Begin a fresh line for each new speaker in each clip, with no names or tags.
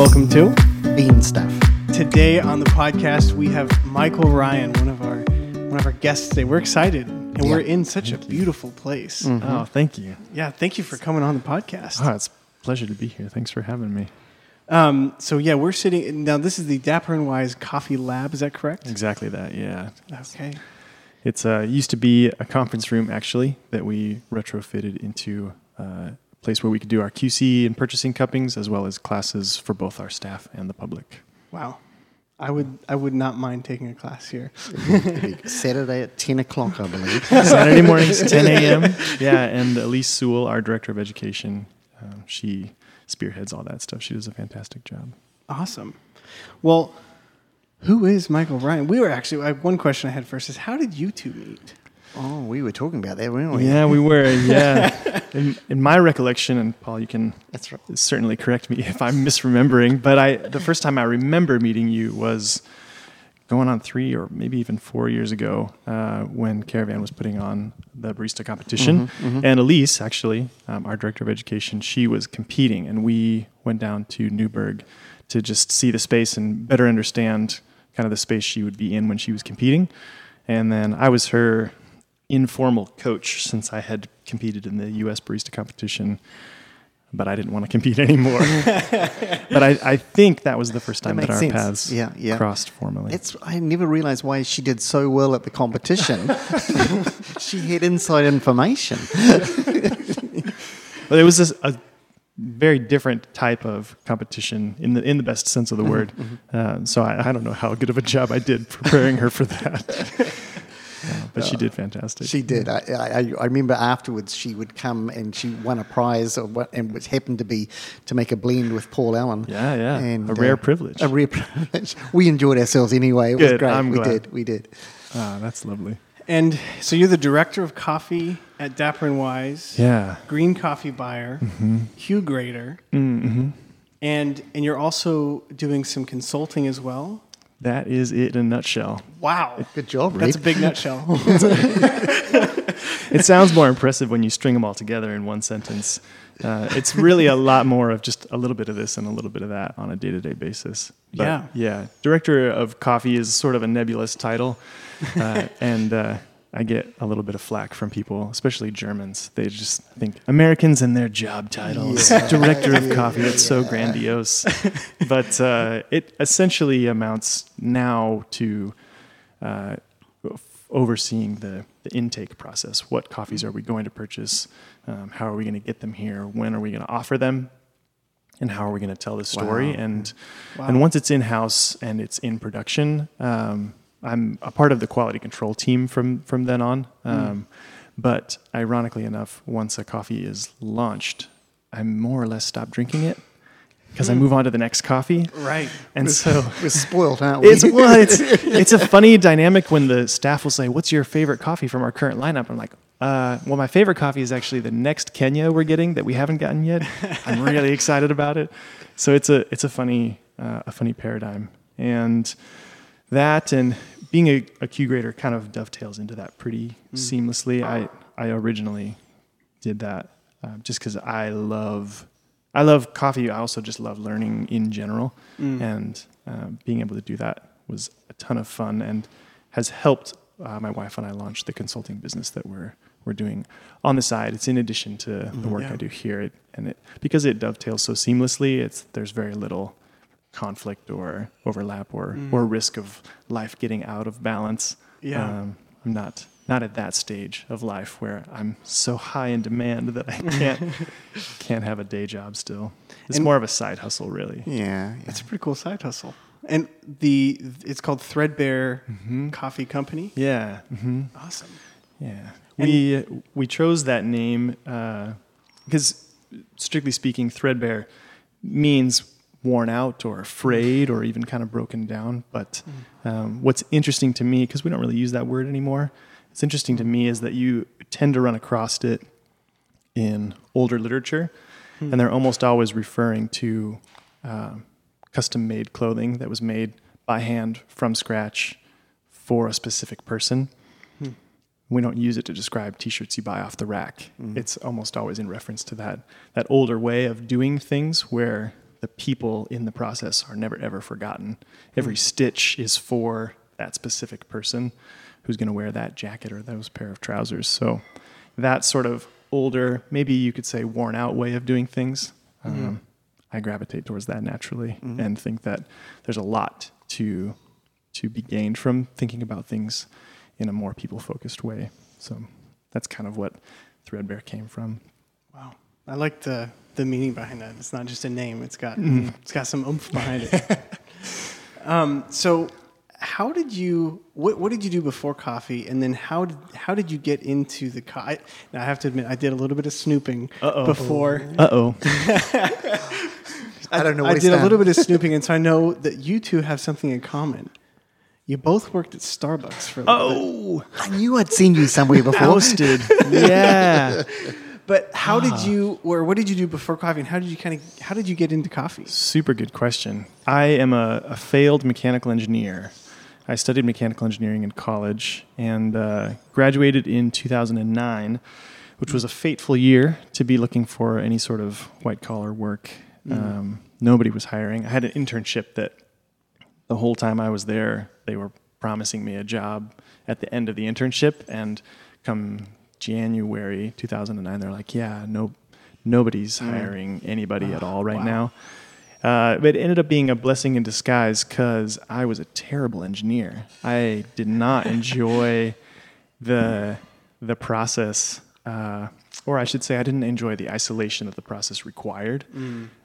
Welcome to
Bean stuff.
today on the podcast. We have Michael Ryan, one of our one of our guests today. We're excited, and we're in such a beautiful place.
Oh, thank you.
Yeah, thank you for coming on the podcast.
Oh, it's a pleasure to be here. Thanks for having me.
Um, so yeah, we're sitting now. This is the Dapper and Wise Coffee Lab. Is that correct?
Exactly that. Yeah.
Okay.
It's uh, used to be a conference room actually that we retrofitted into uh, a place where we could do our QC and purchasing cuppings as well as classes for both our staff and the public.
Wow. I would I would not mind taking a class here.
Saturday at 10 o'clock, I believe.
Saturday mornings, 10 a.m. Yeah, and Elise Sewell, our director of education, um, she spearheads all that stuff. She does a fantastic job.
Awesome. Well, who is Michael Ryan? We were actually I, one question I had first is how did you two meet?
Oh, we were talking about that, weren't we?
Yeah, we were. Yeah, in, in my recollection, and Paul, you can
That's right.
certainly correct me if I'm misremembering. But I, the first time I remember meeting you was going on three or maybe even four years ago uh, when Caravan was putting on the barista competition, and Elise, actually, um, our director of education, she was competing, and we went down to Newberg to just see the space and better understand kind of the space she would be in when she was competing. And then I was her informal coach since I had competed in the U.S. barista competition, but I didn't want to compete anymore. but I, I think that was the first time
That
that, our
sense.
paths
Yeah, yeah.
crossed formally.
It's, I never realized why she did so well at the competition. she had inside information.
but it was this, a very different type of competition in the in the best sense of
Mm-hmm,
the word. Uh, so I, I don't know how good of a job I did preparing her for that. Uh, but she did fantastic.
She did. I, I, I remember afterwards she would come and she won a prize or what, and it happened to be to make a blend with Paul Allen.
Yeah, yeah.
And,
A rare
uh,
privilege.
A rare privilege. We enjoyed ourselves anyway. It was great.
I'm
we
glad.
did. We did.
Ah, that's lovely.
And so you're the director of coffee at Dapper and Wise.
Yeah.
Green coffee buyer, Q Grader,
Mm-hmm.
and and you're also doing some consulting as well.
That is it in a nutshell.
Wow,
Good job,
that's a big nutshell.
It sounds more impressive when you string them all together in one sentence. Uh, it's really a lot more of just a little bit of this and a little bit of that on a day to day basis. But
Yeah.
Yeah. Director of coffee is sort of a nebulous title. Uh, and uh, I get a little bit of flack from people, especially Germans. They just think Americans and their job titles. Director of coffee, that's so grandiose. But uh, it essentially amounts now to uh, f- overseeing the, the intake process. What coffees are we going to purchase? Um, how are we going to get them here? When are we going to offer them? And how are we going to tell the story?
Wow.
And
Wow.
and once it's in house and it's in production, um, I'm a part of the quality control team from from then on. Um, But ironically enough, once a coffee is launched, I more or less stop drinking it because I move on to the next coffee.
right.
And so
We're spoiled, aren't we?
it's well, it's it's a funny dynamic when the staff will say, "What's your favorite coffee from our current lineup?" I'm like, uh, "Well, my favorite coffee is actually the next Kenya we're getting that we haven't gotten yet. I'm really excited about it." So it's a it's a funny uh, a funny paradigm, and that and being a, a Q grader kind of dovetails into that pretty seamlessly. I I originally did that uh, just because I love I love coffee. I also just love learning in general, and uh, being able to do that was a ton of fun and has helped uh, my wife and I launch the consulting business that we're we're doing on the side. It's in addition to the work
Yeah.
I do here, it, and it because it dovetails so seamlessly. It's there's very little conflict or overlap or or risk of life getting out of balance.
Yeah.
Um, I'm not not at that stage of life where I'm so high in demand that I can't can't have a day job still. It's
And-
more of a side hustle, really.
yeah. yeah.
That's a pretty cool side hustle. And the it's called Threadbare Coffee Company.
Yeah. hmm
Awesome.
Yeah, we we chose that name because, strictly speaking, threadbare means worn out or afraid or even kind of broken down. But um, what's interesting to me, because we don't really use that word anymore, it's interesting to me is that you tend to run across it in older literature, and they're almost always referring to um, custom-made clothing that was made by hand from scratch for a specific person we don't use it to describe t-shirts you buy off the rack. It's almost always in reference to that that older way of doing things where the people in the process are never ever forgotten. Every hmm. stitch is for that specific person who's going to wear that jacket or those pair of trousers. So that sort of older, maybe you could say worn out way of doing things. Mm-hmm. Um, I gravitate towards that naturally mm-hmm. and think that there's a lot to to be gained from thinking about things in a more people focused way. So that's kind of what Threadbare came from.
I like the the meaning behind that. It's not just a name. It's got
Mm-hmm.
it's got some oomph behind it. um, so how did you what, what did you do before coffee and then how did how did you get into the co- I, now I have to admit I did a little bit of snooping
Uh-oh.
before
Uh oh.
I don't know
I did a little bit of snooping and so I know that you two have something in common. You both worked at Starbucks for a little bit.
Oh,
I knew I'd seen you somewhere before.
posted. yeah.
But how
Ah.
did you or what did you do before coffee and how did you kind of how did you get into coffee?
Super good question. I am a, a failed mechanical engineer. I studied mechanical engineering in college and uh, graduated in 2009, which was a fateful year to be looking for any sort of white collar work. Um, nobody was hiring. I had an internship that the whole time I was there, they were promising me a job at the end of the internship. And come January 2009, they're like, yeah, no, nobody's hiring anybody at all right now. Uh, but it ended up being a blessing in disguise because I was a terrible engineer. I did not enjoy the the process, uh, or I should say, I didn't enjoy the isolation that the process required.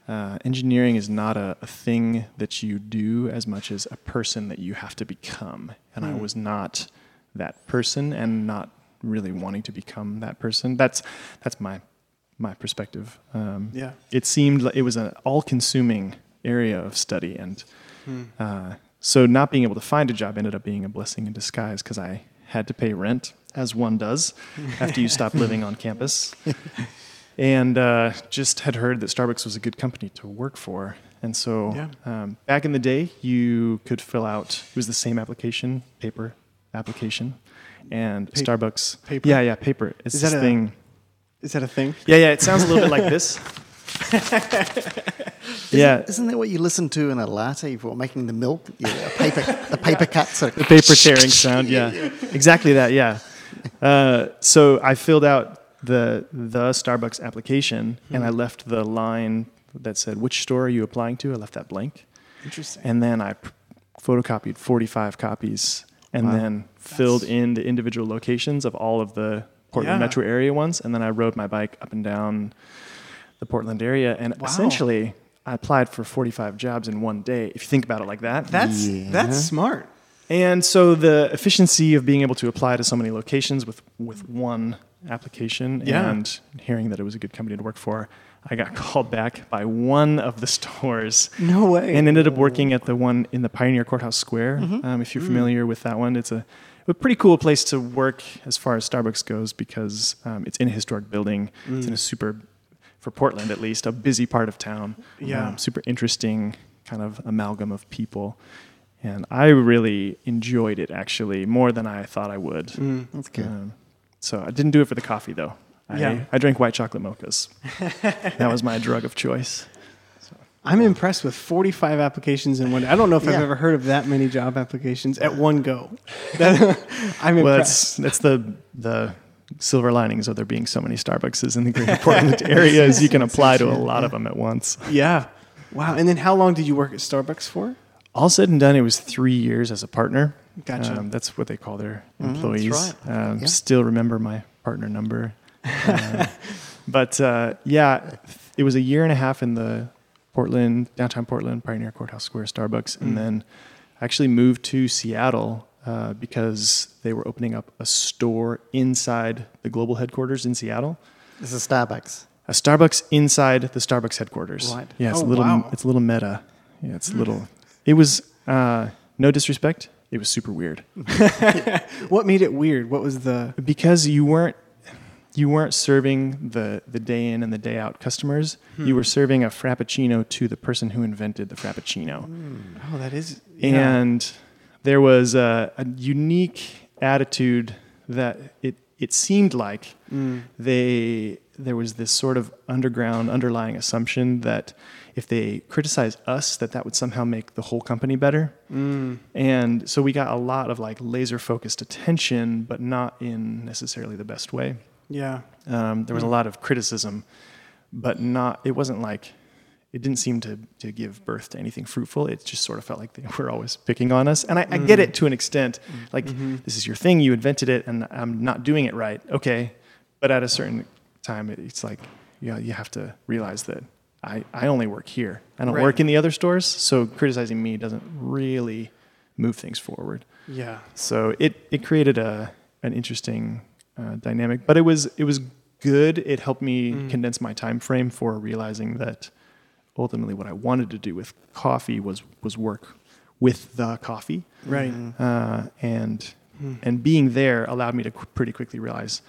Uh, engineering is not a, a thing that you do as much as a person that you have to become, and I was not that person, and not really wanting to become that person. That's that's my my perspective. Um,
Yeah.
it seemed like it was an all-consuming area of study, and uh, so not being able to find a job ended up being a blessing in disguise because I had to pay rent, as one does after you stop living on campus, and uh, just had heard that Starbucks was a good company to work for. And so,
Yeah.
um, back in the day, you could fill out. It was the same application, paper application, and
Pa-
Starbucks.
paper?
Yeah, yeah, paper. It's
Is
this
that a-
thing.
Is that a thing?
Yeah, yeah. It sounds a little bit like this. yeah,
Isn't that what you listen to in a latte for making the milk? Yeah, a paper, the paper cuts. Sort of,
the paper tearing sound. Yeah, exactly that. Yeah. Uh, so I filled out the the Starbucks application, and I left the line that said which store are you applying to. I left that blank,
Interesting.
and then I photocopied 45 copies, and
Wow.
then filled in the individual locations of all of the Portland
Yeah.
metro area ones, and then I rode my bike up and down the Portland area, and
Wow.
essentially. I applied for 45 jobs in one day. If you think about it like that,
That's
Yeah.
that's smart.
and so the efficiency of being able to apply to so many locations with, with one application
Yeah.
and hearing that it was a good company to work for, I got called back by one of the stores
No way.
and ended up working at the one in the Pioneer Courthouse Square.
Mm-hmm.
Um, if you're
Mm.
familiar with that one, it's a, a pretty cool place to work as far as Starbucks goes because um, it's in a historic building. It's in
Mm.
a super, for Portland at least, a busy part of town.
Yeah.
Um, super interesting kind of amalgam of people. And I really enjoyed it actually more than I thought I would.
Mm.
that's good.
Um, so I didn't do it for the coffee though. I,
Yeah.
I drank white chocolate mochas. that was my drug of choice.
I'm impressed with 45 applications in one. I don't know if I've ever heard of that many job applications at one go. That- I'm
Well,
impressed.
that's that's the the silver linings of there being so many Starbucks in the greater Portland area is you can apply to a lot of them at once.
Yeah. Wow. And then how long did you work at Starbucks for?
All said and done, it was three years as a partner.
Gotcha.
Um, that's what they call their
that's
employees.
right.
Um,
Yeah.
Still remember my partner number. Uh, but uh, yeah, it was a year and a half in the Portland, downtown Portland, Pioneer Courthouse Square Starbucks.
Mm.
And then I actually moved to Seattle uh, because they were opening up a store inside the global headquarters in Seattle.
This is Starbucks.
A Starbucks inside the Starbucks headquarters.
Right.
Yeah, it's
Oh,
a little.
wow.
It's a little meta. Yeah, it's a little. It was uh, no disrespect. It was super weird
What made it weird? What was the.
because you weren't you weren't serving the the day in and the day out customers. You
Hmm.
were serving a frappuccino to the person who invented the frappuccino, hmm.
Oh, that is. yeah.
and there was a, a unique attitude that it it seemed like hmm. they there was this sort of underground underlying assumption that if they criticize us that that would somehow make the whole company better hmm. and so we got a lot of like laser focused attention but not in necessarily the best way
Yeah.
um, there was a hmm. lot of criticism, but not. It wasn't like it didn't seem to to give birth to anything fruitful. It just sort of felt like they were always picking on us. And I, I get hmm. it to an extent. Mm-hmm. Like mm-hmm. this is your thing, you invented it, and I'm not doing it right. Okay, but at a certain time, it, it's like you know, you have to realize that. I, I only work here. I don't
Right.
work in the other stores, so criticizing me doesn't really move things forward.
Yeah.
So it it created a an interesting uh, dynamic, but it was it was good. It helped me
Mm.
condense my time frame for realizing that ultimately what I wanted to do with coffee was was work with the coffee,
Right.
uh, and
Hmm.
and being there allowed me to qu- pretty quickly realize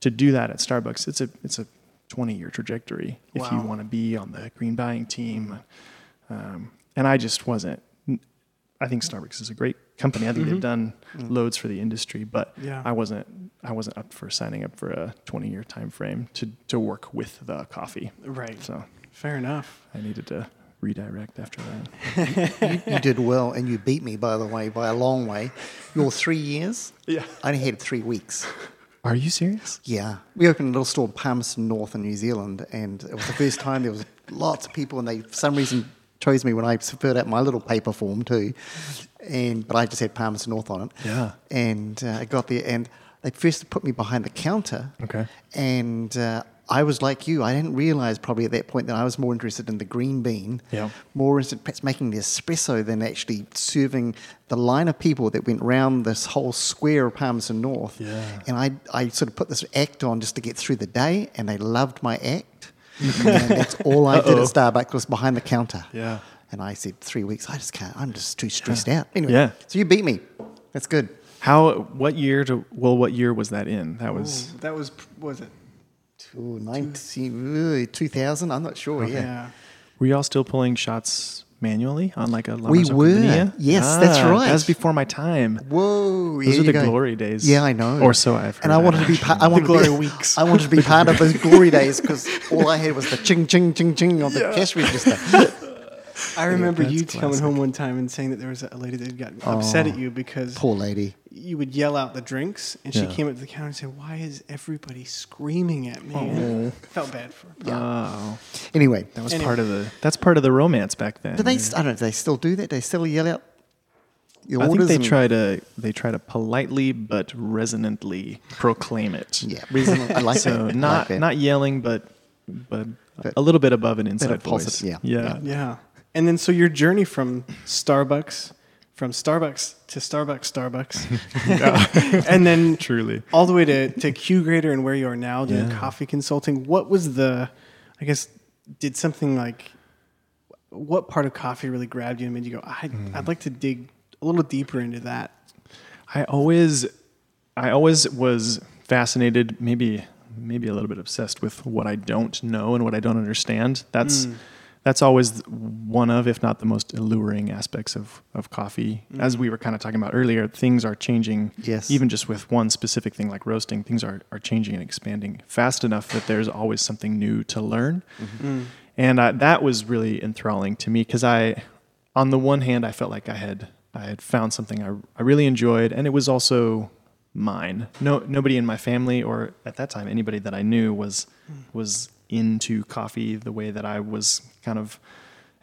to do that at Starbucks. It's a it's a 20 year trajectory if you want to be on the green buying team, um, and I just wasn't. I think Starbucks is a great company. I think they've done loads for the industry, but
Mm-hmm. Yeah.
I wasn't I wasn't up for signing up for a 20 year time frame to to work with the coffee.
Right.
So
Fair enough.
I needed to redirect after that.
you did well, and you beat me, by the way, by a long way. Your three years,
Yeah.
I only had three weeks.
Are you serious?
Yeah, we opened a little store in Palmerston North in New Zealand, and it was the first time there was lots of people, and they for some reason chose me when I filled out my little paper form too, and but I just had Palmerston North on it.
Yeah.
and uh, I got there, and they first put me behind the counter.
Okay.
and. Uh, I was like you. I didn't realize probably at that point that I was more interested in the green bean,
Yeah.
more interested perhaps making the espresso than actually serving the line of people that went round this whole square of Palmerston North.
Yeah.
And I, I sort of put this act on just to get through the day, and they loved my act. And that's all I did at Starbucks was behind the counter.
Yeah.
And I said, three weeks, I just can't, I'm just too stressed out. Anyway,
Yeah.
so you beat me. That's good.
How? What year to? Well, what year was that in? That was.
Ooh, that was was it?
Ooh, 19, uh, 2000, I'm not sure, yeah.
Yeah.
Were y'all still pulling shots manually on like a?
We
Lamas
were.
Academia?
Yes, that's
Ah,
right.
That was before my time.
Whoa,
Those
yeah,
are the
go.
glory days.
Yeah, I know.
Or so I've heard.
And I wanted to be part. I wanted
glory
to be,
weeks.
I wanted to be part of those glory days because all I had was the ching ching ching ching on the cash register.
I remember
that's
you coming home one time and saying that there was a lady that got upset at you because
Poor lady.
You would yell out the drinks, and she
Yeah.
came up to the counter and said, "Why is everybody screaming at me?" Oh, and I felt bad for her.
Oh,
Anyway,
that was
Anyway.
part of the. That's part of the romance back then.
do they? I don't know. Do they still do that? They still yell out your
I think they try to they try to politely but resonantly proclaim it.
Yeah, reasonable. I like
So
that. I like
not
that.
not yelling, but but
But-
a little bit above an inside
positive,
voice.
yeah,
yeah.
Yeah. And then so your journey from Starbucks, from Starbucks to Starbucks, Starbucks, and then
Truly.
all the way to, to Q Grader and where you are now doing
Yeah.
coffee consulting. What was the, I guess, did something like, what part of coffee really grabbed you and made you go, I'd,
Mm.
I'd like to dig a little deeper into that?
I always I always was fascinated, maybe maybe a little bit obsessed with what I don't know and what I don't understand. That's that's always one of, if not the most alluring aspects of, of coffee. Mm. As we were kind of talking about earlier, things are changing.
Yes.
Even just with one specific thing like roasting, things are, are changing and expanding fast enough that there's always something new to learn. Mm-hmm. Mm. And uh, that was really enthralling to me because I, on the one hand, I felt like I had I had found something I, I really enjoyed, and it was also mine. No, nobody in my family or at that time anybody that I knew was mm. was into coffee the way that I was kind of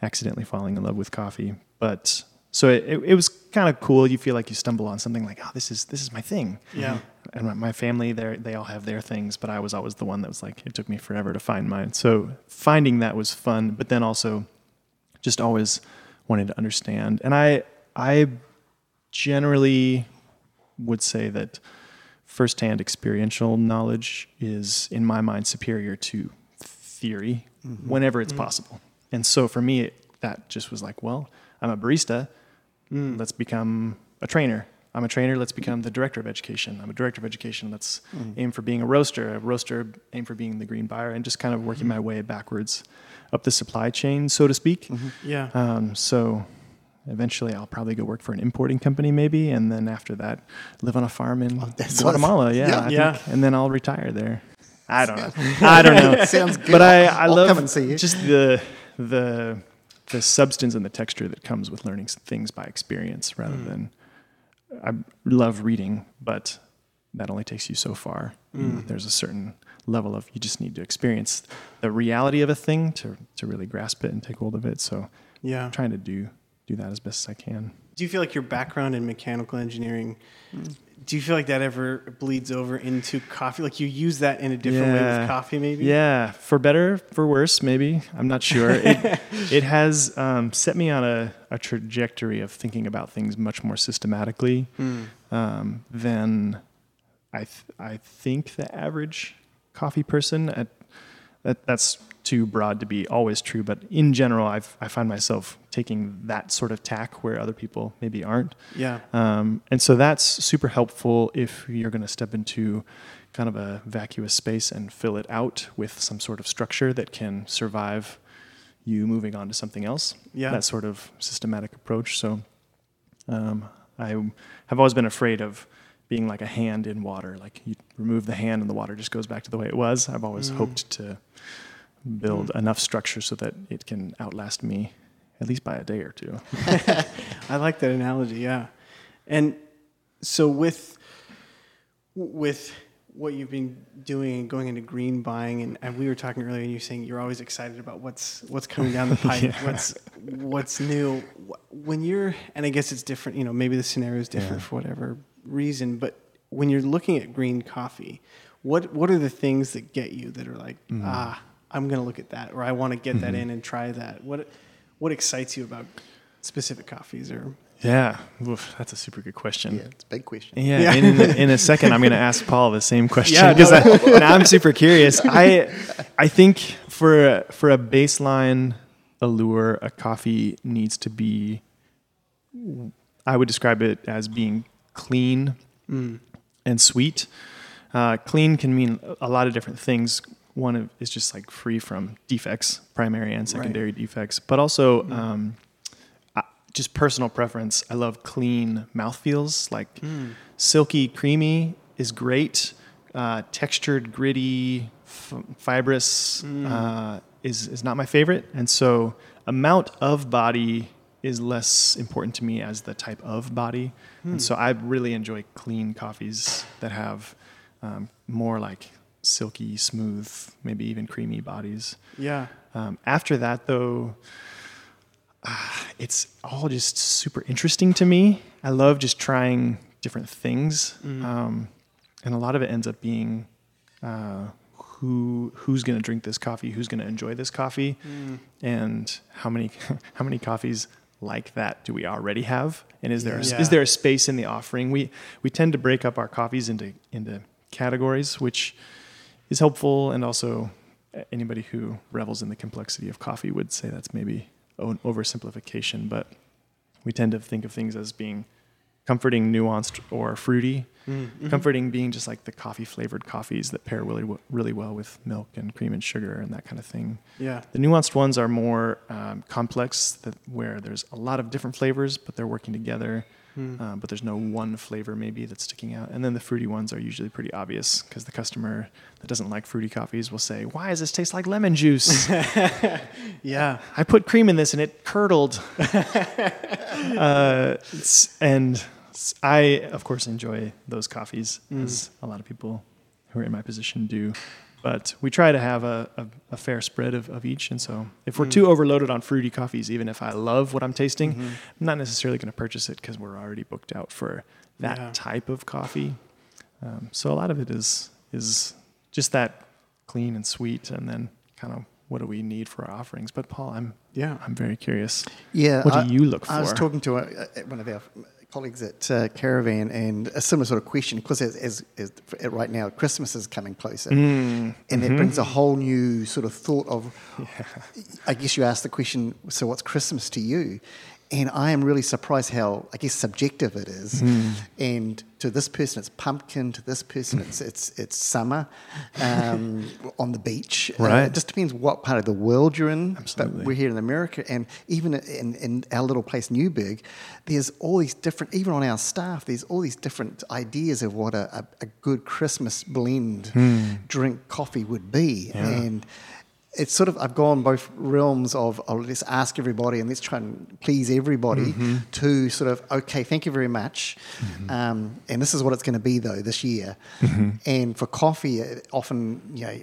accidentally falling in love with coffee. But so it, it, it was kind of cool. You feel like you stumble on something like, oh, this is this is my thing.
Yeah.
And my- my family, they they all have their things, but I was always the one that was like, it took me forever to find mine. So finding that was fun, but then also just always wanted to understand. And I I generally would say that firsthand experiential knowledge is in my mind superior to theory mm-hmm. whenever it's mm-hmm. possible. And so for me it, that just was like, well, I'm a barista, mm. let's become a trainer. I'm a trainer, let's become the director of education. I'm a director of education, let's mm. aim for being a roaster. A roaster, aim for being the green buyer, and just kind of working mm-hmm. my way backwards up the supply chain, so to speak.
Yeah.
Um, so, eventually I'll probably go work for an importing company maybe, and then after that, live on a farm in oh,
that's
Guatemala. Yeah,
yeah.
I
Yeah.
think, and then I'll retire there. I don't know. I don't know.
Sounds good.
But I, I
I'll
love
come and see you.
just the the the substance and the texture that comes with learning things by experience rather
Mm.
than I love reading, but that only takes you so far.
Mm.
There's a certain level of you just need to experience the reality of a thing to to really grasp it and take hold of it. So
Yeah.
I'm trying to do do that as best as I can.
Do you feel like your background in mechanical engineering, do you feel like that ever bleeds over into coffee? Like you use that in a different way with coffee, maybe?
Yeah, for better, for worse, maybe. I'm not sure. It, it has um, set me on a, a trajectory of thinking about things much more systematically um, than I, th- I think the average coffee person. At, that, that's too broad to be always true, but in general, I've, I find myself taking that sort of tack where other people maybe aren't.
Yeah.
Um, and so that's super helpful if you're going to step into kind of a vacuous space and fill it out with some sort of structure that can survive you moving on to something else.
Yeah.
That sort of systematic approach. So um, I have always been afraid of being like a hand in water. Like you remove the hand and the water just goes back to the way it was. I've always hoped to build enough structure so that it can outlast me at least by a day or two.
I like that analogy. Yeah, and so with with what you've been doing and going into green buying, and, and we were talking earlier, and you're saying you're always excited about what's what's coming down the pipe,
Yeah.
what's what's new. When you're, and I guess it's different. You know, maybe the scenario is different
Yeah.
for whatever reason, but when you're looking at green coffee, what what are the things that get you that are like,
Mm-hmm.
ah, I'm going to look at that, or I want to get that in and try that. What what excites you about specific coffees or
Yeah, Oof, that's a super good question.
Yeah, it's a big question.
Yeah,
Yeah.
and in, a, in a second, I'm going to ask Paul the same question
Yeah,
because
no.
I'm super curious. I, I think for a, for a baseline allure, a coffee needs to be. I would describe it as being clean and sweet. Uh, clean can mean a lot of different things. One of, is just like free from defects, primary and secondary defects, but also um, uh, just personal preference. I love clean mouthfeels, like silky, creamy is great. Uh, textured, gritty, f- fibrous uh, is is not my favorite, and so amount of body is less important to me as the type of body. And so I really enjoy clean coffees that have um, more like silky, smooth, maybe even creamy bodies.
yeah
Um, after that, though, ah, it's all just super interesting to me. I love just trying different things, um, and a lot of it ends up being uh, who who's going to drink this coffee, who's going to enjoy this coffee, and how many how many coffees like that do we already have, and is there a,
Yeah.
is there a space in the offering? We we tend to break up our coffees into into categories, which is helpful, and also anybody who revels in the complexity of coffee would say that's maybe an oversimplification, but we tend to think of things as being comforting, nuanced, or fruity. Comforting being just like the coffee flavored coffees that pair really really well with milk and cream and sugar and that kind of thing.
yeah
The nuanced ones are more um, complex, that where there's a lot of different flavors, but they're working together. Um, but there's no one flavor maybe that's sticking out. And then the fruity ones are usually pretty obvious because the customer that doesn't like fruity coffees will say, "Why does this taste like lemon juice?
yeah
I put cream in this and it curdled." uh, and I, of course, enjoy those coffees as a lot of people who are in my position do. But we try to have a, a, a fair spread of, of each. And so if we're mm. too overloaded on fruity coffees, even if I love what I'm tasting, mm-hmm. I'm not necessarily going to purchase it because we're already booked out for that
Yeah.
type of coffee. Um, so a lot of it is is just that clean and sweet, and then kind of what do we need for our offerings. But Paul, I'm
yeah
I'm very curious.
Yeah.
What do
I-
you look for?
I was talking to a, a- one of our colleagues at uh, Caravan and a similar sort of question because as, as, as right now Christmas is coming closer.
Mm,
and
mm-hmm.
it brings a whole new sort of thought of I guess you asked the question so what's Christmas to you And I am really surprised how, I guess, subjective it is.
Hmm.
And to this person, it's pumpkin. To this person, it's it's it's summer um, on the beach. Uh,
Right.
it just depends what part of the world you're in.
Absolutely.
But we're here in America, and even in, in our little place, Newberg, there's all these different. Even on our staff, there's all these different ideas of what a, a, a good Christmas blend drink coffee would be.
Yeah.
and it's sort of I've gone both realms of oh, let's ask everybody and let's try and please everybody
Mm-hmm.
to sort of okay, thank you very much, um, and this is what it's going to be though this year.
Mm-hmm.
And for coffee, often you know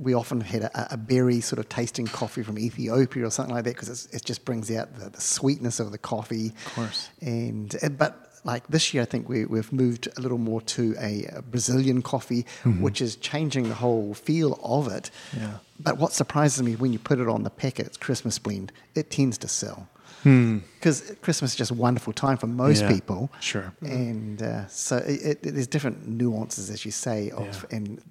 we often had a, a berry sort of tasting coffee from Ethiopia or something like that because it just brings out the, the sweetness of the coffee. Of
course.
And and- but like this year, I think we, we've moved a little more to a, a Brazilian coffee, which is changing the whole feel of it.
Yeah.
But what surprises me when you put it on the packet, it's Christmas blend, it tends to sell. Because Christmas is just a wonderful time for most
Hmm. Yeah,
people.
sure.
And uh, so it, it, there's different nuances, as you say, of
Yeah.
and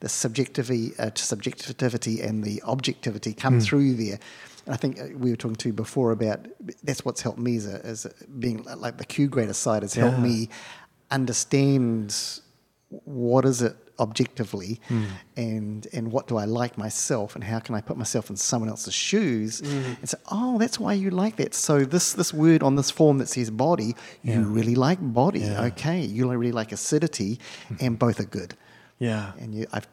the subjectivity, uh, subjectivity and the objectivity come
Hmm.
through there. And I think uh, we were talking to you before about that's what's helped me as, a, as a being uh, like the Q grader side has helped
Yeah.
me understand what is it objectively
Hmm.
and and what do I like myself and how can I put myself in someone else's shoes hmm. and say oh that's why you like that so this this word on this form that says body you really like body
Yeah.
okay you really like acidity hmm. and both are good
Yeah.
and you I've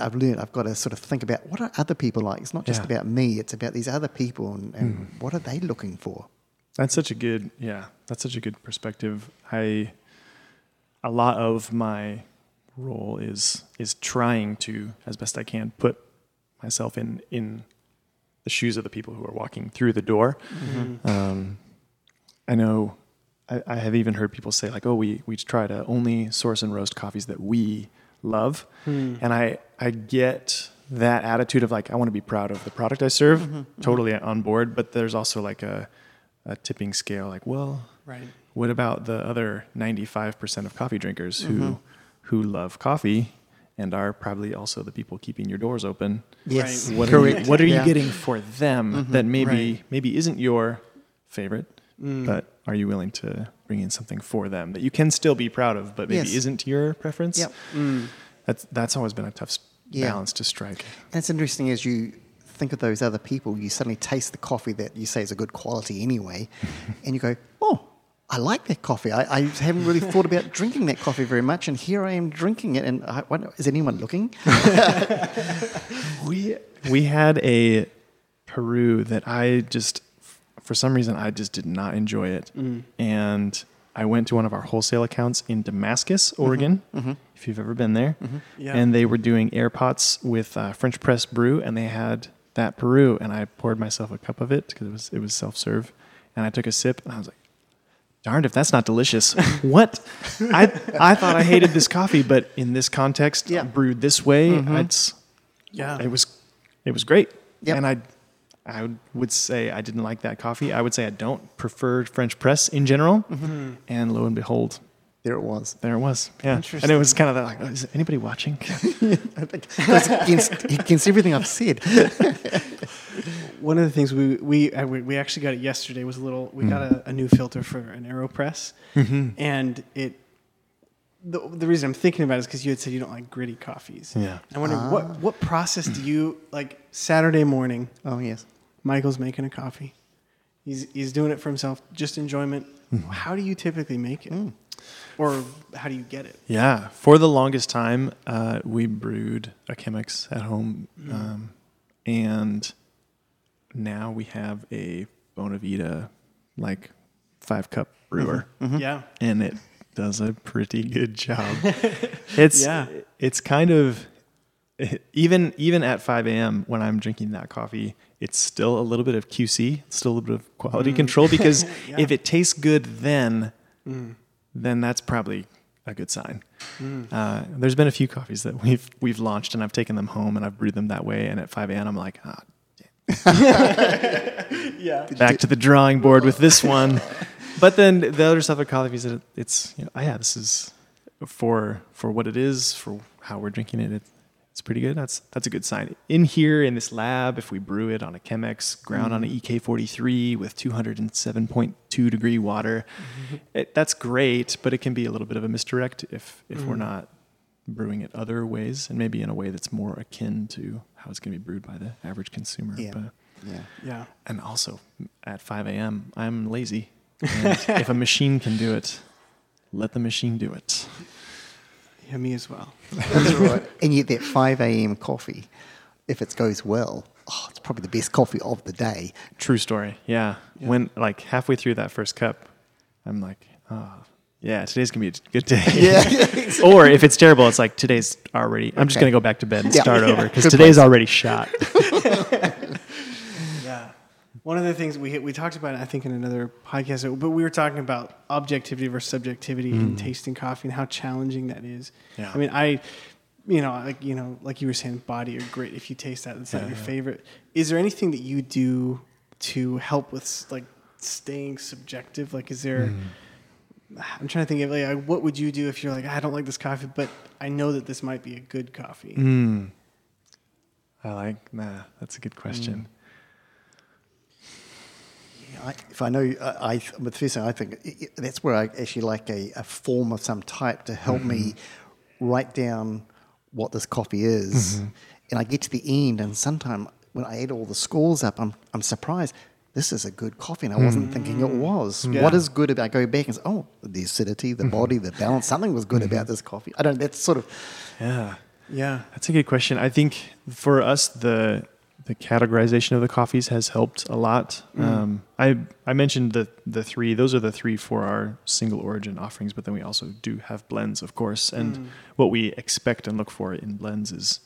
I've learned I've got to sort of think about what are other people like it's not just
Yeah.
about me it's about these other people and, and hmm. what are they looking for
That's such a good, yeah, that's such a good perspective. I, a lot of my role is is trying to, as best I can, put myself in in the shoes of the people who are walking through the door. Mm-hmm. Um, I know, I, I have even heard people say like, "Oh, we we try to only source and roast coffees that we love," hmm. and I I get that attitude of like I want to be proud of the product I serve, mm-hmm, mm-hmm. totally on board. But there's also like a a tipping scale, like, well,
Right.
what about the other 95% of coffee drinkers who mm-hmm. who love coffee and are probably also the people keeping your doors open?
yes
What are you, what are you
Yeah.
getting for them that maybe
Right.
maybe isn't your favorite, mm. but are you willing to bring in something for them that you can still be proud of, but maybe
Yes.
isn't your preference?
Yep. Mm.
That's that's always been a tough s-
Yeah.
balance to strike.
And it's interesting as you think of those other people, you suddenly taste the coffee that you say is a good quality anyway, and you go, oh, I like that coffee. I, I haven't really thought about drinking that coffee very much, and here I am drinking it. And I, wonder, is anyone looking?
We we had a Peru that I just for some reason I just did not enjoy it, mm. and I went to one of our wholesale accounts in Damascus, mm-hmm. Oregon. Mm-hmm. If you've ever been there,
Yeah.
and they were doing air pots with uh, French press brew, and they had that Peru, and I poured myself a cup of it because it was it was self serve, and I took a sip, and I was like. Darned if that's not delicious. what? I I thought I hated this coffee, but in this context,
Yeah.
brewed this way, it's
Yeah.
it was it was great.
Yep.
And I I would say I didn't like that coffee. I would say I don't prefer French press in general.
Mm-hmm.
And lo and behold,
There it was.
there it was. Yeah. And it was kind of that like, oh, is anybody watching?
I think goes against, against everything I've said.
One of the things we we uh, we, we actually got it yesterday was a little. We got
Mm.
a, a new filter for an Aeropress,
Mm-hmm.
and it. The, the reason I'm thinking about it is because you had said you don't like gritty coffees.
Yeah.
I wonder what what process do you like Saturday morning?
Oh, yes.
Michael's making a coffee. He's he's doing it for himself, just enjoyment.
Mm-hmm.
How do you typically make it, or how do you get it?
Yeah. For the longest time, uh, we brewed a Chemex at home. Mm-hmm. Um, and now we have a Bonavita like five cup brewer. Mm-hmm. Mm-hmm.
Yeah,
and it does a pretty good job. it's
Yeah.
it's kind of even even at 5 a.m. when I'm drinking that coffee, it's still a little bit of QC, still a little bit of quality mm. control because
Yeah.
if it tastes good then, mm. Then that's probably a good sign. Uh, there's been a few coffees that we've we've launched and I've taken them home and I've brewed them that way, and at 5 a.m. I'm like, ah,
yeah.
back to the drawing board with this one. But then the other stuff at coffees, it, it's you know, oh yeah, this is for for what it is, for how we're drinking it. It it's pretty good. That's that's a good sign. In here in this lab, if we brew it on a Chemex ground on an mm-hmm. EK43 with 207.2 degree water, mm-hmm. it, that's great. But it can be a little bit of a misdirect if if we're mm. not brewing it other ways, and maybe in a way that's more akin to how it's going to be brewed by the average consumer.
Yeah.
But,
Yeah.
Yeah.
and also at 5 a.m., I'm lazy. And if a machine can do it, let the machine do it.
Yeah, me as well.
That's right. And yet that 5 a.m. coffee, if it goes well, oh, it's probably the best coffee of the day.
True story. Yeah.
Yeah.
When like halfway through that first cup, I'm like, oh, yeah, today's gonna be a good day.
Yeah.
or if it's terrible, it's like today's already. I'm just gonna go back to bed and
Yeah.
start over because today's
place.
already shot.
Yeah. One of the things we we talked about, I think, in another podcast, but we were talking about objectivity versus subjectivity mm. in tasting coffee and how challenging that is.
Yeah.
I mean, I, you know, like you know, like you were saying, body or grit. If you taste that, it's not your
yeah.
favorite. Is there anything that you do to help with like staying subjective? Like, is there? Mm. I'm trying to think of like, what would you do if you're like, I don't like this coffee, but I know that this might be a good coffee.
Mm. I like nah. That's a good question. Mm.
I, if I know, I, I first thing I think i- i- that's where I actually like a, a form of some type to help me mm-hmm. write down what this coffee is, mm-hmm. and I get to the end, and sometimes when I add all the scores up, I'm I'm surprised. This is a good coffee, and I wasn't thinking it mm-hmm. was.
Yeah.
What is good about? I go back and say, oh, the acidity, the body, the balance. Something was good about this coffee. I don't. That's sort of
Yeah.
Yeah.
That's a good question. I think for us, the the categorization of the coffees has helped a lot. Um, I I mentioned the the three; those are the three for our single origin offerings. But then we also do have blends, of course, and what we expect and look for in blends is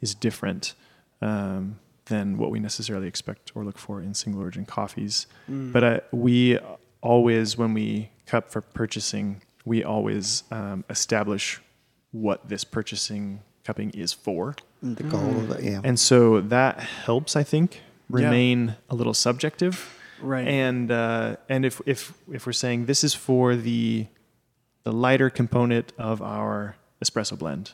is different um, than what we necessarily expect or look for in single origin coffees. But uh, we always, when we cup for purchasing, we always um, establish what this purchasing cupping is for.
The goal of it. Yeah.
And so that helps, I think, remain a little subjective.
Right.
And uh, and if if if we're saying this is for the the lighter component of our espresso blend,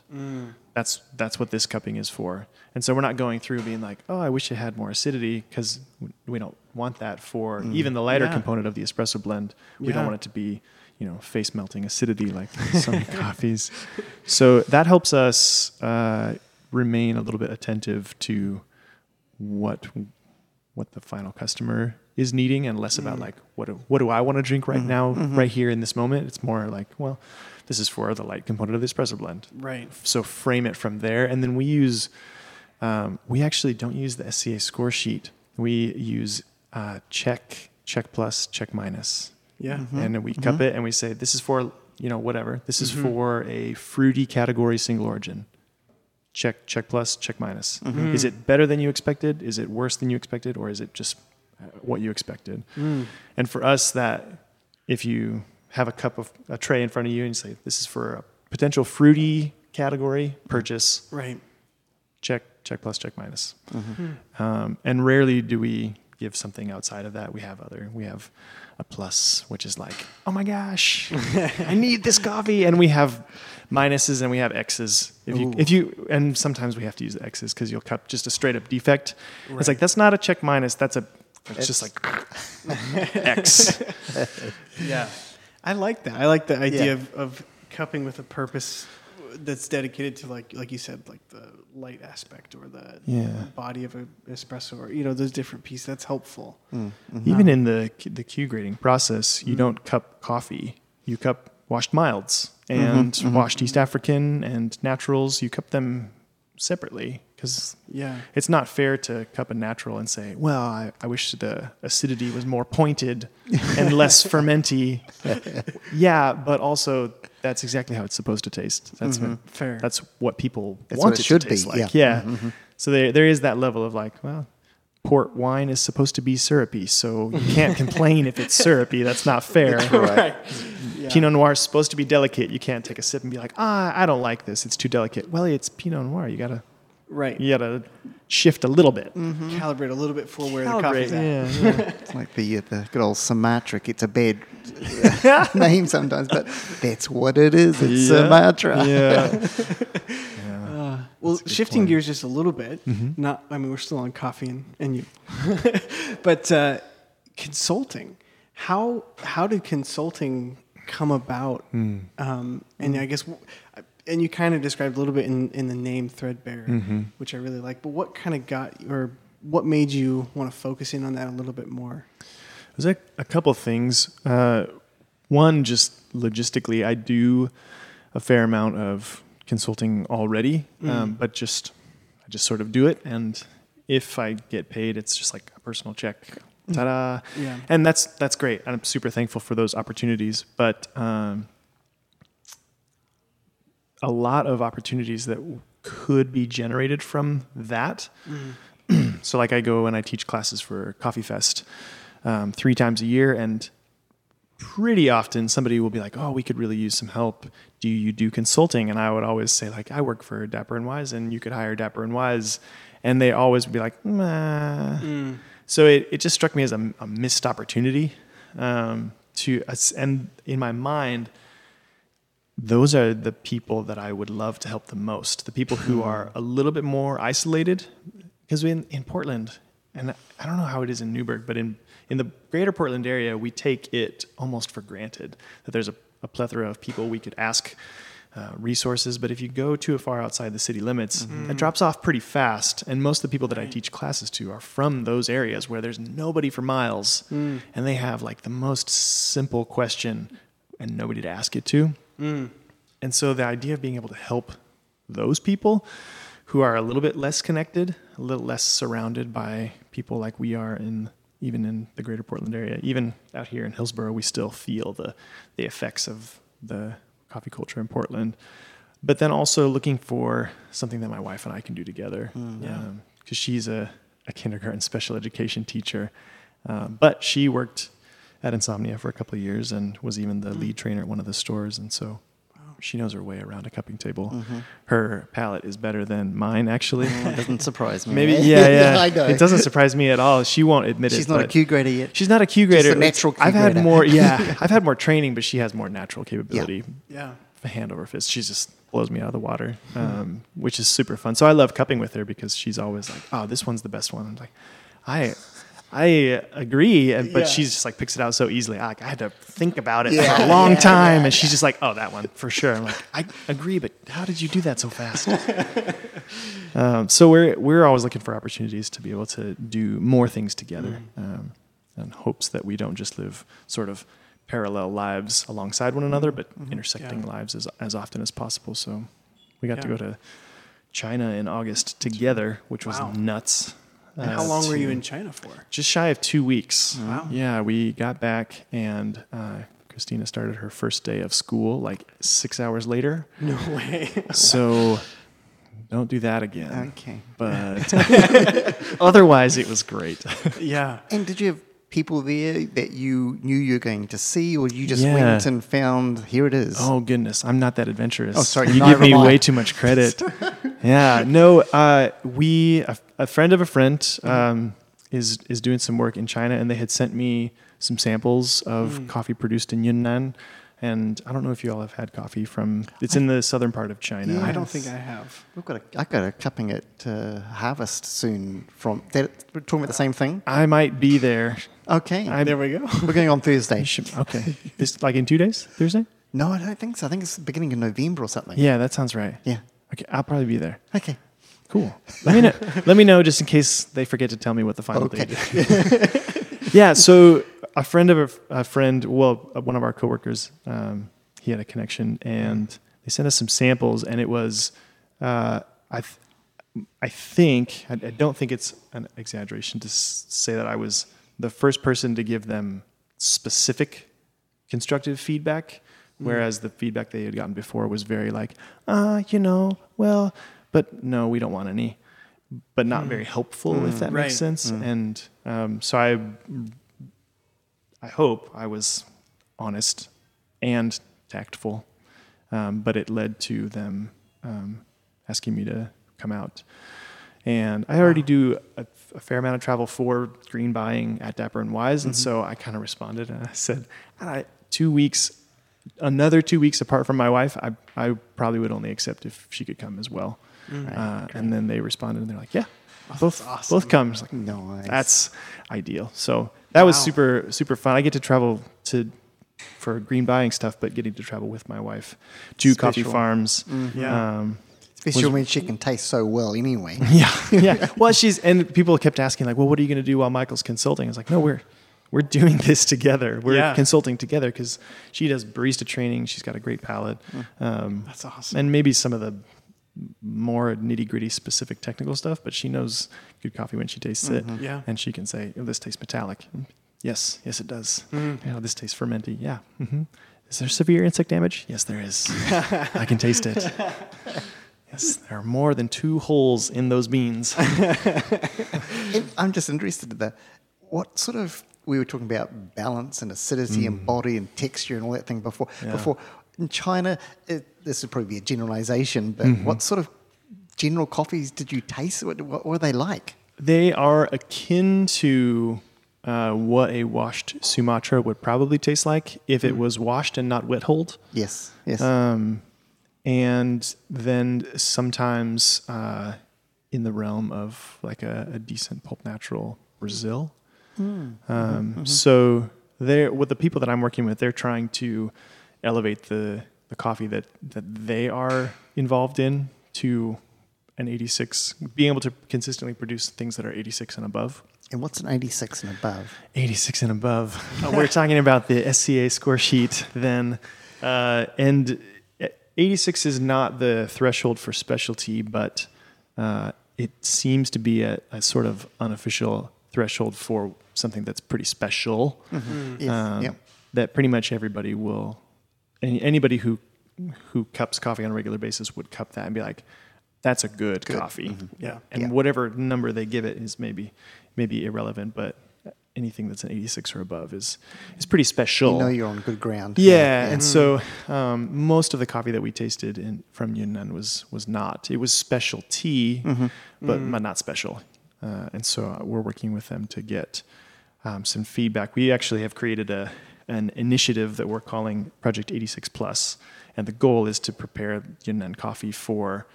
that's that's what this cupping is for. And so we're not going through being like, oh, I wish it had more acidity because we don't want that for even the lighter
Yeah.
component of the espresso blend. We
Yeah.
don't want it to be you know face melting acidity like some coffees. So that helps us uh, remain a little bit attentive to what what the final customer is needing and less about mm. like what do, what do I want to drink right mm-hmm. now mm-hmm. right here in this moment? It's more like well this is for the light component of the espresso blend.
Right.
so frame it from there. And then we use um, we actually don't use the SCA score sheet. We use uh, check check plus check minus.
Yeah.
and mm-hmm. we cup it and we say this is for you know whatever. This is for a fruity category single origin check check plus check minus. Is it better than you expected? Is it worse than you expected? Or is it just uh, what you expected? And for us that if you have a cup of a tray in front of you and you say this is for a potential fruity category purchase.
Right.
check check plus check minus. Um, and rarely do we give something outside of that we have other we have a plus which is like oh my gosh i need this coffee and we have minuses and we have x's if you
Ooh.
if you and sometimes we have to use the x's because you'll cut just a straight up defect
Right.
it's like that's not a check minus that's a it's just like x
Yeah. I like that. I like the idea
Yeah.
of, of cupping with a purpose that's dedicated to like like you said, like the light aspect or the
Yeah.
body of an espresso or you know, those different pieces. That's helpful. Mm, mm-hmm.
Even in the the Q grading process, you mm-hmm. don't cup coffee. You cup washed milds mm-hmm, and washed East African and naturals. You cup them separately because
Yeah.
it's not fair to cup a natural and say, "Well, I, I wish the acidity was more pointed and less fermenty." yeah, but also that's exactly how it's supposed to taste. That's
Fair.
That's what people
That's
want
what it
it,
should
to
be,
like.
yeah.
Yeah. So there, there is that level of like, well, port wine is supposed to be syrupy, so you can't complain if it's syrupy. That's not fair.
right. Yeah.
Pinot Noir is supposed to be delicate. You can't take a sip and be like, ah, I don't like this. It's too delicate. Well, it's Pinot Noir. You gotta,
Right.
you gotta shift a little bit.
Calibrate a little bit for where the
Calibrate,
coffee's at.
yeah, yeah.
It's like the, uh, the good old Sumatra. It's a bad name sometimes, but that's what it is. It's
Yeah.
Sumatra.
Yeah.
Uh, well,
That's a good
shifting
point.
gears just a little bit. Not, I mean, we're still on coffee and, and you, but uh, consulting. How how did consulting come about? Um, and I guess, and you kind of described a little bit in, in the name Threadbare, which I really like. But what kind of got or what made you want to focus in on that a little bit more?
There's a, a couple things. Uh, one, just logistically, I do a fair amount of consulting already, um, but just I just sort of do it, and if I get paid, it's just like a personal check. Ta-da!
Yeah.
And that's that's great. I'm super thankful for those opportunities, but um, a lot of opportunities that could be generated from that. so, like, I go and I teach classes for Coffee Fest um, three times a year, and pretty often somebody will be like, "Oh, we could really use some help. Do you do consulting?" And I would always say, like, "I work for Dapper and Wise, and you could hire Dapper and Wise," and they always would be like, "Nah." So it, it just struck me as a, a missed opportunity um, to, and in my mind, those are the people that I would love to help the most. The people who are a little bit more isolated, because in in Portland, and I don't know how it is in Newberg, but in in the greater Portland area, we take it almost for granted that there's a, a plethora of people we could ask uh, resources. But if you go too far outside the city limits, mm-hmm. it drops off pretty fast. And most of the people that I teach classes to are from those areas where there's nobody for miles, mm. and they have like the most simple question and nobody to ask it to. Mm. And so the idea of being able to help those people who are a little bit less connected, a little less surrounded by people like we are in even in the greater Portland area, even out here in Hillsboro, we still feel the the effects of the coffee culture in Portland. But then also looking for something that my wife and I can do together, hmm, because um, she's a, a kindergarten special education teacher, um, but she worked at Insomnia for a couple of years and was even the hmm. lead trainer at one of the stores, and so she knows her way around a cupping table. Her palate is better than mine, actually.
That doesn't surprise me.
Maybe,
eh?
yeah, yeah. It doesn't surprise me at all. She won't admit it.
She's not a Q grader yet.
She's not a Q
Just a
grader.
natural Q
I've had
grader.
more. Yeah, I've had more training, but she has more natural capability.
Yeah.
Hand over fist. She just blows me out of the water, um, which is super fun. So I love cupping with her because she's always like, "Oh, this one's the best one." I'm like, I. I agree, and, but
Yeah.
she's just like picks it out so easily. I, like, I had to think about it
Yeah,
for a long
yeah,
time, and she's just like, "Oh, that one for sure." I'm like, "I agree, but how did you do that so fast?" um, so we're we're always looking for opportunities to be able to do more things together, um, and hopes that we don't just live sort of parallel lives alongside one another, but intersecting
Yeah.
lives as as often as possible. So we got to go to China in August together, which was
Wow.
nuts.
And
Uh,
how long were you in China for?
just shy of two weeks.
Wow.
Yeah, we got back and uh, Christina started her first day of school like six hours later.
No way.
So don't do that again.
Okay.
But otherwise, it was great.
yeah.
And did you have people there that you knew you were going to see, or you just
Yeah.
went and found here it is?
Oh goodness, I'm not that adventurous.
Oh, sorry,
you give me way too much credit. yeah, no, uh, we a, a friend of a friend um, is is doing some work in China, and they had sent me some samples of
Mm.
coffee produced in Yunnan. And I don't know if you all have had coffee from. It's in the southern part of China.
Yeah.
I don't think I have.
We've got a, I got a cupping at uh, Harvest soon. From that, we're talking about the same thing.
I might be there.
Okay,
I-
There we go.
we're going on Thursday.
Should- okay, this like in two days, Thursday.
No, I don't think so. I think it's the beginning of November or something.
Yeah, that sounds right.
Yeah.
Okay, I'll probably be there.
Okay.
Cool. Let me know. let me know just in case they forget to tell me what the final
Okay.
date is. yeah. So a friend of a, a friend, well, uh, one of our coworkers, um, he had a connection, and they sent us some samples, and it was, uh, I, th- I think, I, I don't think it's an exaggeration to s- say that I was the first person to give them specific constructive feedback, whereas the feedback they had gotten before was very like, ah, you know, well, but no, we don't want any, but not very helpful, if that
Right.
makes sense. And um, so I, I hope I was honest and tactful, um, but it led to them um, asking me to come out. And I already do a, a fair amount of travel for green buying at Dapper and Wise, and so I kind of responded and I said, I, two weeks, another two weeks apart from my wife, I, I probably would only accept if she could come as well. uh, and then they responded and they're like, yeah, both
awesome.
both come. It's like,
Nice.
that's ideal. So that was super super fun. I get to travel to for green buying stuff, but getting to travel with my wife to coffee
Special.
farms.
Yeah.
Um,
Especially when she can taste so well anyway.
yeah, yeah. Well, she's and people kept asking like, "Well, what are you going to do while Michael's consulting?" I was like, "No, we're we're doing this together. We're
Yeah.
consulting together because she does barista training. She's got a great palate. Um,
That's awesome.
and maybe some of the more nitty gritty specific technical stuff, but she knows good coffee when she tastes it.
Yeah.
and she can say, oh, "This tastes metallic." Yes, yes, it does.
Mm-hmm.
Yeah, this tastes fermenty. Yeah. hmm Is there severe insect damage? Yes, there is. I can taste it. Yes, there are more than two holes in those beans.
I'm just interested in that. What sort of we were talking about balance and acidity and body and texture and all that thing before.
Yeah.
Before in China, it, this would probably be a generalization, but
Mm-hmm.
what sort of general coffees did you taste? What, what were they like?
They are akin to uh, what a washed Sumatra would probably taste like if it was washed and not wet hulled.
Yes, yes.
Um, and then sometimes uh, in the realm of like a, a decent pulp natural Brazil. Um, So they're with the people that I'm working with, they're trying to elevate the the coffee that that they are involved in to an 86, being able to consistently produce things that are 86 and above.
and what's an 86 and above?
86 and above. Uh, we're talking about the SCA score sheet then. Uh, and 86 is not the threshold for specialty, but uh, it seems to be a, a sort of unofficial threshold for something that's pretty special.
Yes,
Um,
yeah.
That pretty much everybody will, any, anybody who who cups coffee on a regular basis would cup that and be like, "That's a good, coffee."
Yeah.
and
Yeah.
whatever number they give it is maybe maybe irrelevant, but anything that's an 86 or above is is pretty special.
You know you're on good ground.
yeah, and so um, most of the coffee that we tasted in, from Yunnan was was not. It was specialty, but but not special. Uh, and so we're working with them to get um, some feedback. We actually have created a an initiative that we're calling Project 86 Plus, and the goal is to prepare Yunnan coffee for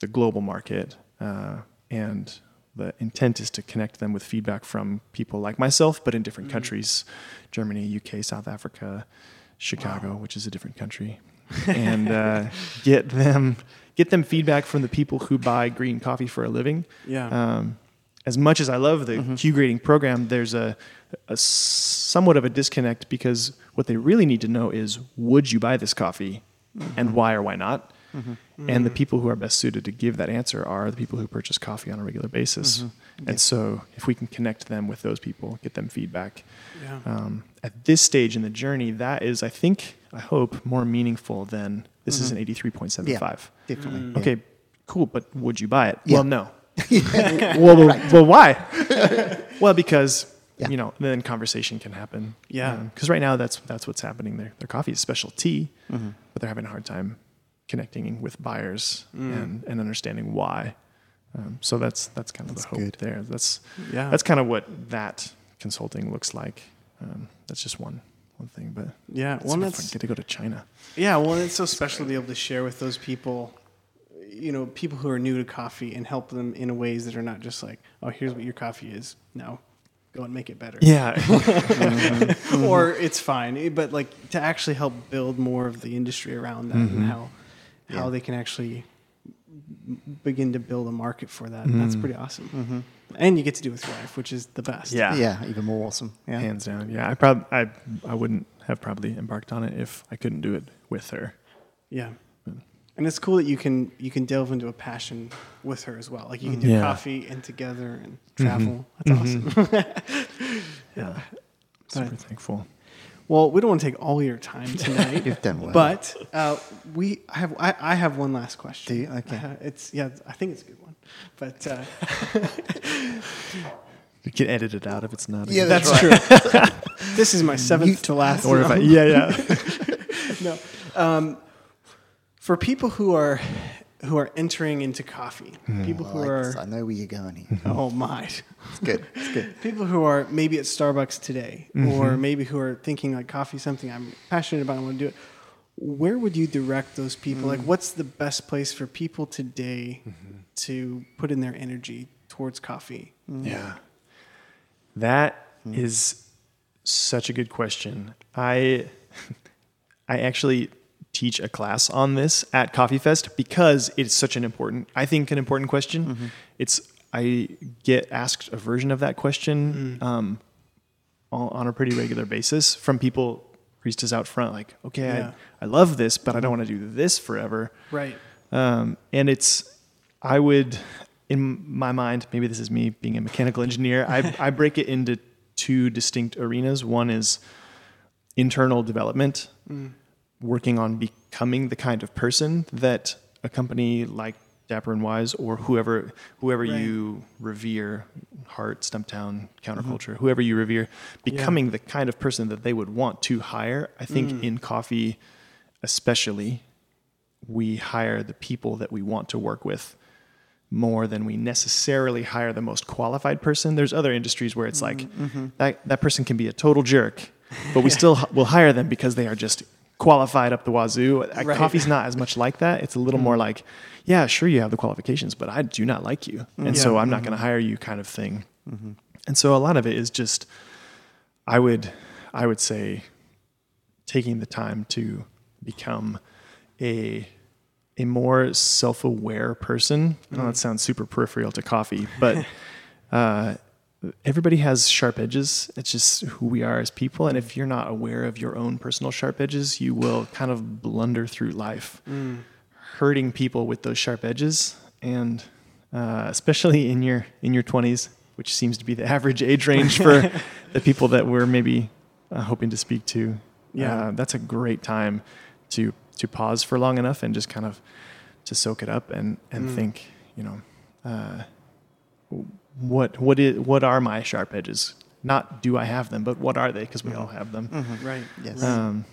the global market. Uh, and the intent is to connect them with feedback from people like myself, but in different countries Germany, UK, South Africa, Chicago, which is a different country. and uh, get them get them feedback from the people who buy green coffee for a living.
Yeah.
Um, as much as I love the mm-hmm. Q grading program, there's a, a somewhat of a disconnect because what they really need to know is would you buy this coffee mm-hmm. and why or why not? Mm-hmm. And the people who are best suited to give that answer are the people who purchase coffee on a regular basis. And so if we can connect them with those people, get them feedback.
Yeah.
Um, at this stage in the journey, that is, I think, I hope, more meaningful than this is an 83.75.
Yeah, definitely. Yeah.
Okay, cool, but would you buy it?
Yeah.
Well, no. well, well, well, why? well, because
Yeah.
you know, then conversation can happen.
Yeah.
Because right now, that's that's what's happening. Their their coffee is specialty,
Mm-hmm.
but they're having a hard time connecting with buyers
Mm.
and and understanding why. Um, so that's that's kind of the hope
good.
there. That's
Yeah.
that's kind of what that consulting looks like. Um, that's just one one thing, but
Yeah,
one
that's-
get to go to China.
Yeah, well, it's so special to be able to share with those people, you know, people who are new to coffee and help them in ways that are not just like, oh, here's what your coffee is. No, go and make it better.
Yeah,
or it's fine. Eh, But like to actually help build more of the industry around that and how how
Yeah.
they can actually begin to build a market for that.
Mm-hmm.
That's pretty awesome. And you get to do it with your wife, which is the best.
yeah,
Yeah, even more awesome. Yeah.
hands down. Yeah, I probably I I wouldn't have probably embarked on it if I couldn't do it with her.
Yeah. And it's cool that you can you can delve into a passion with her as well. Like you can do
Yeah.
coffee and together and travel. That's awesome.
Yeah, super thankful.
well, we don't want to take all your time tonight.
You've done well.
But uh, we I have I, I have one last question.
Do you? Okay.
Uh, it's yeah, I think it's a good one. But uh,
You can edit it out if it's not.
Yeah,
that's true. this is my seventh to last.
Or if I,
one.
yeah, yeah.
no. Um, for people who are who are entering into coffee, people
I,
who
like this.
are
I know where you're going here.
oh my,
It's good. It's good.
people who are maybe at Starbucks today,
Mm-hmm.
or maybe who are thinking like coffee is something I'm passionate about, I want to do it. where would you direct those people?
Mm.
Like, what's the best place for people today
Mm-hmm.
to put in their energy towards coffee?
Yeah. that is such a good question. I I actually teach a class on this at Coffee Fest because it's such an important I think an important question. It's I get asked a version of that question um, on on a pretty regular basis from people baristas out front like okay
Yeah.
I, I love this but I don't want to do this forever
Right.
um, and it's i would in my mind maybe this is me being a mechanical engineer i, I break it into two distinct arenas one is internal development working on becoming the kind of person that a company like dapper and wise or whoever whoever
Right.
you revere heart stumptown mm-hmm. counterculture whoever you revere becoming the kind of person that they would want to hire i think mm. in coffee especially we hire the people that we want to work with more than we necessarily hire the most qualified person. There's other industries where it's mm, like mm-hmm. that, that person can be a total jerk, but we still will hire them because they are just qualified up the wazoo. Uh,
Right.
Coffee's not as much like that. It's a little more mm. like, yeah, sure, you have the qualifications, but I do not like you. Mm. And so I'm not mm-hmm. going to hire you kind of thing. Mm-hmm. And so a lot of it is just, I would, I would say, taking the time to become a a more self-aware person. I know that mm. sounds super peripheral to coffee, but uh, everybody has sharp edges. It's just who we are as people, and if you're not aware of your own personal sharp edges, you will kind of blunder through life, hurting people with those sharp edges, and uh, especially in your in your 20s, which seems to be the average age range for the people that we're maybe uh, hoping to speak to.
Yeah.
Uh, that's a great time to to pause for long enough and just kind of to soak it up and and think, you know, uh, what what is what are my sharp edges? Not do I have them, but what are they? Because we all have them.
Right.
Yes.
Um,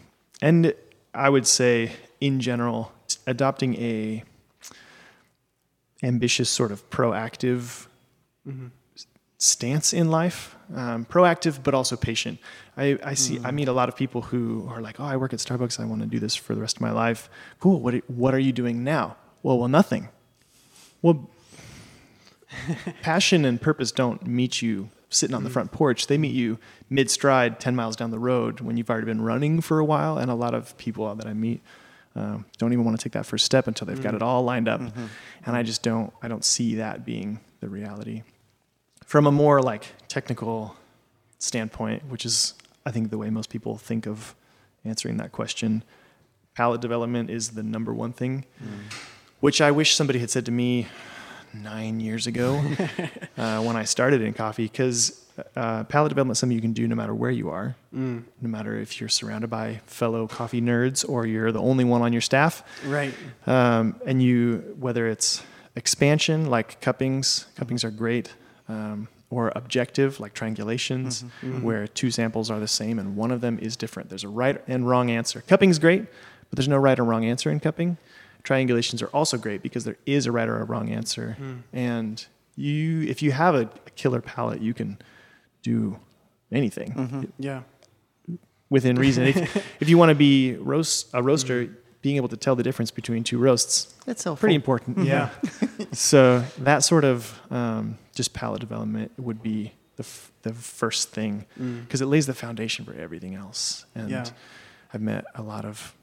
and I would say, in general, adopting a ambitious sort of proactive s- stance in life, um, proactive but also patient. I, I see. I meet a lot of people who are like, "Oh, I work at Starbucks. I want to do this for the rest of my life." Cool. What What are you doing now? Well, well, nothing. Well, passion and purpose don't meet you sitting on the mm. front porch. They meet you mid stride, 10 miles down the road when you've already been running for a while. And a lot of people that I meet um, don't even want to take that first step until they've got it mm. all lined up. Mm-hmm. And I just don't, I don't see that being the reality. From a more like technical standpoint, which is, I think, the way most people think of answering that question, palate development is the number one thing, mm. which I wish somebody had said to me nine years ago uh, when I started in coffee, because uh, palate development is something you can do no matter where you are, no matter if you're surrounded by fellow coffee nerds or you're the only one on your staff.
Right.
Um, and you, whether it's expansion like cuppings, cuppings are great, um, or objective like triangulations, where two samples are the same and one of them is different. There's a right and wrong answer. Cupping's great, but there's no right or wrong answer in cupping. Triangulations are also great because there is a right or a wrong answer, hmm. and you, if you have a, a killer palate, you can do anything mm-hmm.
Yeah.
within reason. if, if you want to be roast a roaster, hmm. being able to tell the difference between two roasts
That's helpful.
pretty important.
Yeah.
so that sort of um, just palate development would be the f- the first thing hmm. because it lays the foundation for everything else. And
Yeah.
I've met a lot of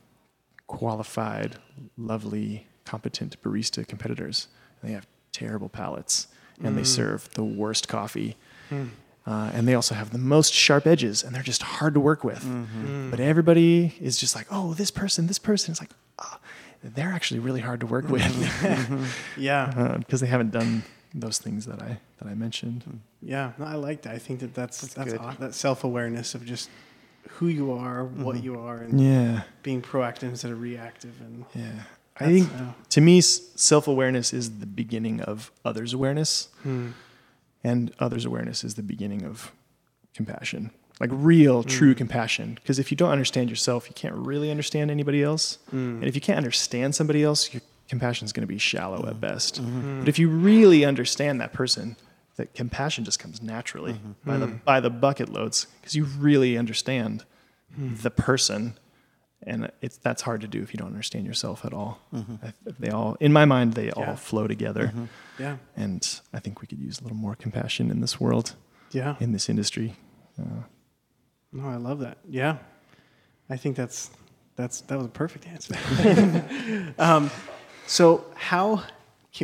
qualified, lovely, competent barista competitors. They have terrible palates and they mm. serve the worst coffee. Hmm. Uh, and they also have the most sharp edges, and they're just hard to work with. Mm-hmm. Hmm. But everybody is just like, "Oh, this person, this person." It's like, oh, they're actually really hard to work with mm-hmm.
Yeah.
Uh, because they haven't done those things that I that I mentioned. Mm.
Yeah. No, I like that. I think that that's that's,
good.
aw- that self awareness of just who you are, what mm-hmm. you are, and
Yeah,
being proactive instead of reactive. And
yeah. I think
yeah.
to me, self awareness is the beginning of others' awareness,
Hmm.
and others' awareness is the beginning of compassion, like real, hmm. true compassion. Because if you don't understand yourself, you can't really understand anybody else. Hmm. And if you can't understand somebody else, your compassion is going to be shallow at hmm. best. But if you really understand that person, that compassion just comes naturally mm-hmm. by the mm. by the bucket loads because you really understand hmm. the person and it's that's hard to do if you don't understand yourself at all. Mm-hmm. I, they all, in my mind, they
Yeah.
all flow together, mm-hmm.
Yeah.
and I think we could use a little more compassion in this world,
Yeah.
in this industry. Uh,
No, I love that. Yeah, I think that's that's that was a perfect answer. um, so how?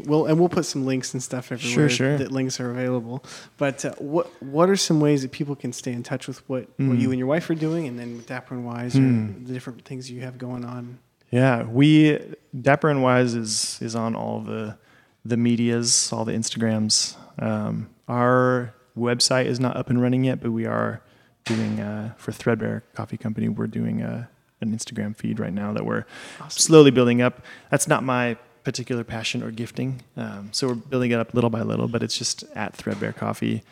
Well, and we'll put some links and stuff everywhere
sure.
that links are available. But uh, what what are some ways that people can stay in touch with what, what you and your wife are doing, and then with Dapper and Wise, or the different things you have going on?
Yeah, we Dapper and Wise is is on all the the medias, all the Instagrams. Um, our website is not up and running yet, but we are doing uh, for Threadbare Coffee Company. We're doing a, an Instagram feed right now that we're slowly building up. That's not my particular passion or gifting, um, so we're building it up little by little. But it's just at Threadbare Coffee.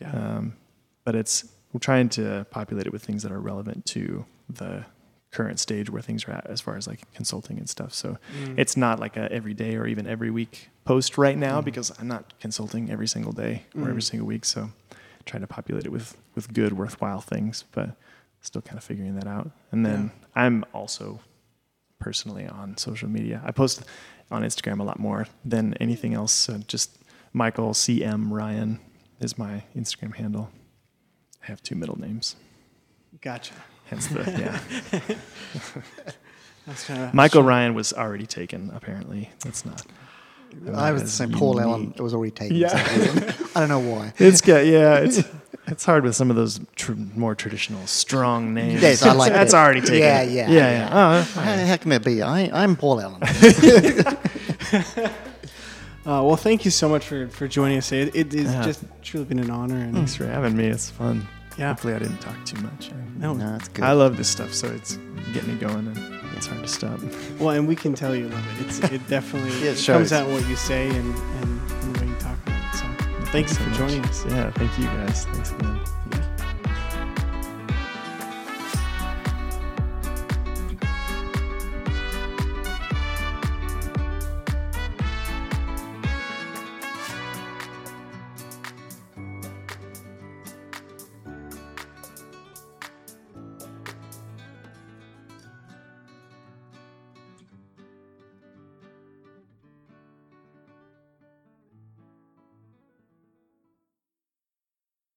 Yeah.
Um, but it's we're trying to populate it with things that are relevant to the current stage where things are at as far as like consulting and stuff. So it's not like a every day or even every week post right now because I'm not consulting every single day or every single week. So trying to populate it with with good, worthwhile things, but still kind of figuring that out. And then I'm also personally on social media. I post on Instagram a lot more than anything else. So just Michael CM Ryan is my Instagram handle. I have two middle names.
Gotcha.
Hence the yeah.
That's kind of
Michael Ryan was already taken. Apparently, that's not.
I was the
as
same. Paul Allen. It was already taken.
Yeah.
for. I don't know why.
It's got yeah. It's it's hard with some of those tr- more traditional strong names.
Yes, I like
that's
that.
already taken.
Yeah, yeah,
yeah, yeah.
yeah.
Oh,
How, how can it be? I, I'm Paul Allen.
Uh, well, thank you so much for, for joining us. It, it is
Yeah.
just truly been an honor, and
thanks for having me. It's fun.
Yeah.
Hopefully, I didn't talk too much.
no,
no, it's good.
I love this stuff, so it's getting me going, and it's hard to stop.
well, and we can tell you love it. It's it definitely
Yeah, it
it comes out in what you say and, and, you
so
for
much.
joining us.
Yeah, thank you guys. Thanks again.
Yeah.